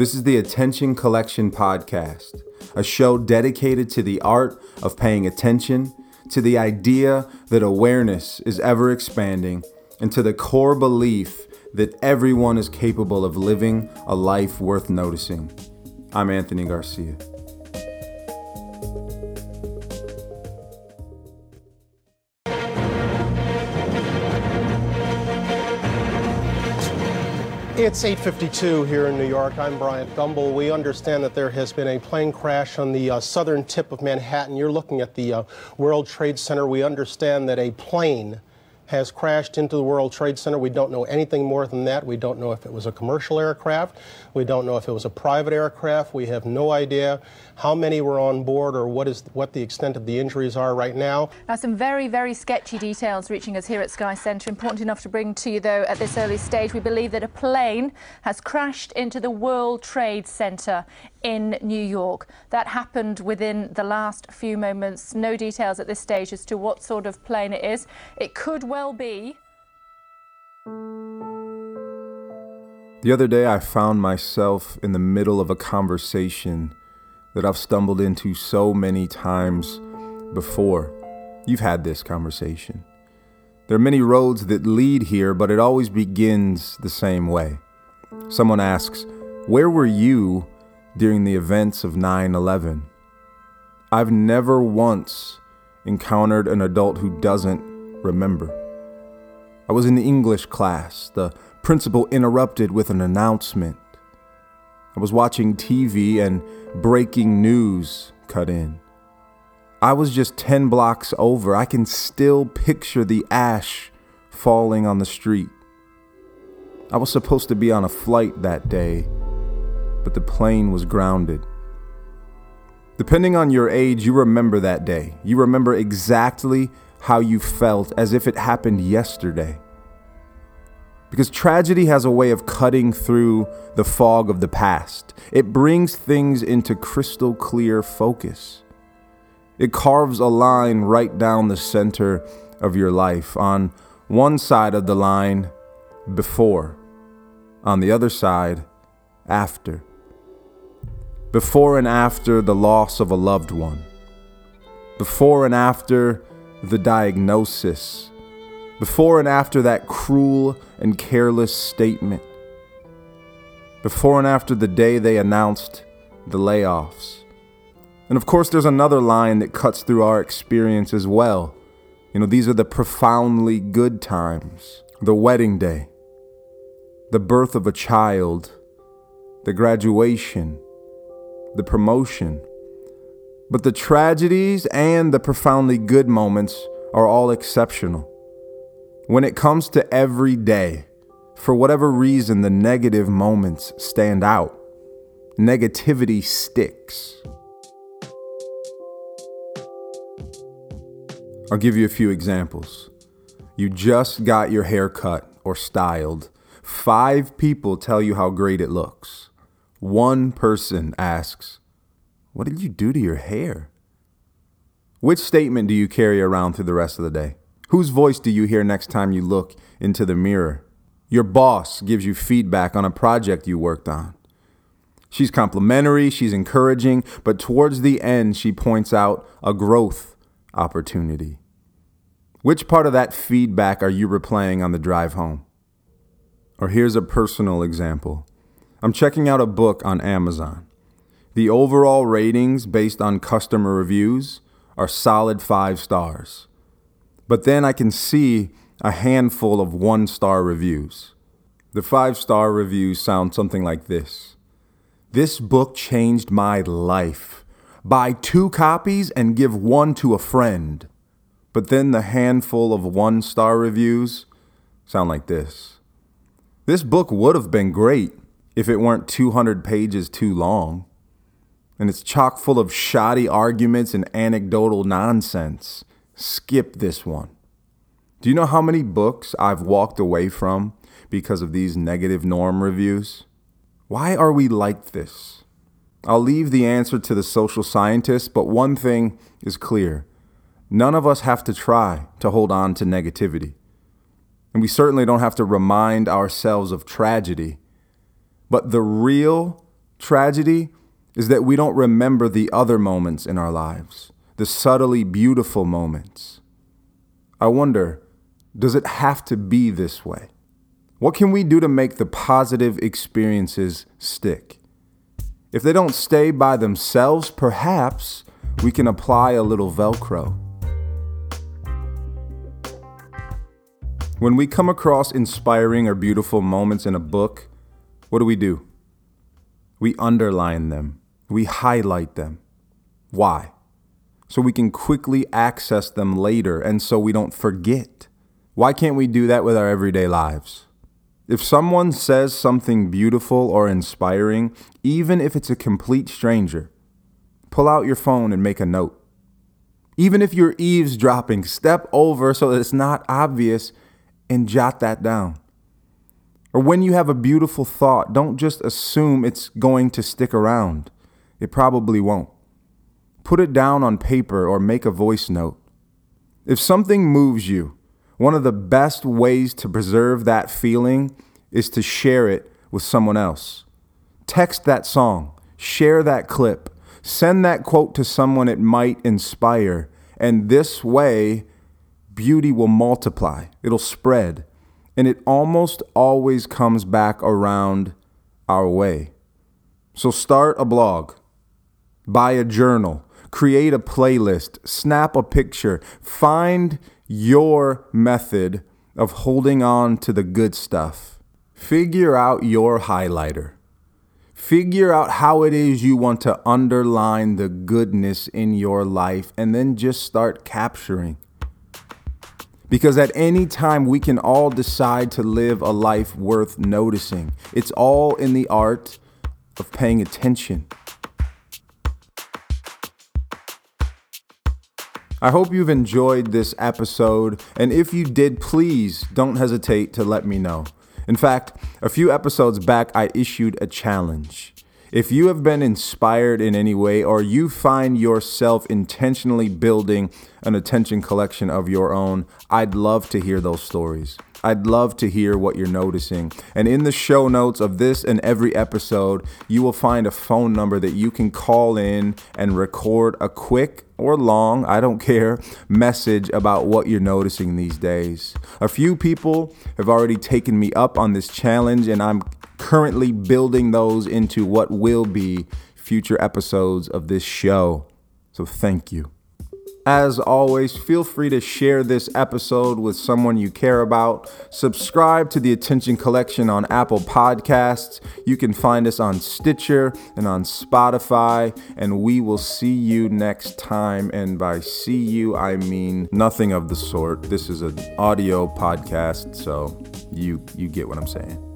This is the Attention Collection Podcast, a show dedicated to the art of paying attention, to the idea that awareness is ever expanding, and to the core belief that everyone is capable of living a life worth noticing. I'm Anthony Garcia. It's 8:52 here in New York. I'm Bryant Gumbel. We understand that there has been a plane crash on the uh, southern tip of Manhattan. You're looking at the uh, World Trade Center. We understand that a plane has crashed into the World Trade Center. We don't know anything more than that. We don't know if it was a commercial aircraft. We don't know if it was a private aircraft. We have no idea how many were on board or what is what the extent of the injuries are right now. Now, some very, very sketchy details reaching us here at Sky Centre. Important enough to bring to you, though, at this early stage. We believe that a plane has crashed into the World Trade Center in New York. That happened within the last few moments. No details at this stage as to what sort of plane it is. It could well be. The other day, I found myself in the middle of a conversation that I've stumbled into so many times before. You've had this conversation. There are many roads that lead here, but it always begins the same way. Someone asks, Where were you during the events of 9 11? I've never once encountered an adult who doesn't remember. I was in English class. The principal interrupted with an announcement. I was watching TV and breaking news cut in. I was just 10 blocks over. I can still picture the ash falling on the street. I was supposed to be on a flight that day, but the plane was grounded. Depending on your age, you remember that day. You remember exactly how you felt as if it happened yesterday. Because tragedy has a way of cutting through the fog of the past. It brings things into crystal clear focus. It carves a line right down the center of your life. On one side of the line, before. On the other side, after. Before and after the loss of a loved one. Before and after the diagnosis before and after that cruel and careless statement, before and after the day they announced the layoffs. And of course, there's another line that cuts through our experience as well. You know, these are the profoundly good times the wedding day, the birth of a child, the graduation, the promotion. But the tragedies and the profoundly good moments are all exceptional. When it comes to every day, for whatever reason, the negative moments stand out. Negativity sticks. I'll give you a few examples. You just got your hair cut or styled. Five people tell you how great it looks. One person asks, What did you do to your hair? Which statement do you carry around through the rest of the day? Whose voice do you hear next time you look into the mirror? Your boss gives you feedback on a project you worked on. She's complimentary, she's encouraging, but towards the end, she points out a growth opportunity. Which part of that feedback are you replaying on the drive home? Or here's a personal example I'm checking out a book on Amazon. The overall ratings based on customer reviews are solid five stars. But then I can see a handful of one star reviews. The five star reviews sound something like this This book changed my life. Buy two copies and give one to a friend. But then the handful of one star reviews sound like this This book would have been great if it weren't 200 pages too long. And it's chock full of shoddy arguments and anecdotal nonsense skip this one. Do you know how many books I've walked away from because of these negative norm reviews? Why are we like this? I'll leave the answer to the social scientists, but one thing is clear. None of us have to try to hold on to negativity. And we certainly don't have to remind ourselves of tragedy. But the real Tragedy is that we don't remember the other moments in our lives, the subtly beautiful moments. I wonder, does it have to be this way? What can we do to make the positive experiences stick? If they don't stay by themselves, perhaps we can apply a little Velcro. When we come across inspiring or beautiful moments in a book, what do we do? We underline them, we highlight them. Why? So we can quickly access them later and so we don't forget. Why can't we do that with our everyday lives? If someone says something beautiful or inspiring, even if it's a complete stranger, pull out your phone and make a note. Even if you're eavesdropping, step over so that it's not obvious and jot that down. Or when you have a beautiful thought, don't just assume it's going to stick around. It probably won't. Put it down on paper or make a voice note. If something moves you, one of the best ways to preserve that feeling is to share it with someone else. Text that song, share that clip, send that quote to someone it might inspire, and this way, beauty will multiply, it'll spread, and it almost always comes back around our way. So start a blog, buy a journal, create a playlist, snap a picture, find your method of holding on to the good stuff. Figure out your highlighter. Figure out how it is you want to underline the goodness in your life and then just start capturing. Because at any time, we can all decide to live a life worth noticing. It's all in the art of paying attention. I hope you've enjoyed this episode, and if you did, please don't hesitate to let me know. In fact, a few episodes back, I issued a challenge. If you have been inspired in any way, or you find yourself intentionally building an attention collection of your own, I'd love to hear those stories. I'd love to hear what you're noticing. And in the show notes of this and every episode, you will find a phone number that you can call in and record a quick or long, I don't care, message about what you're noticing these days. A few people have already taken me up on this challenge, and I'm currently building those into what will be future episodes of this show. So thank you. As always, feel free to share this episode with someone you care about. Subscribe to the Attention Collection on Apple Podcasts. You can find us on Stitcher and on Spotify. And we will see you next time. And by see you, I mean nothing of the sort. This is an audio podcast, so you you get what I'm saying.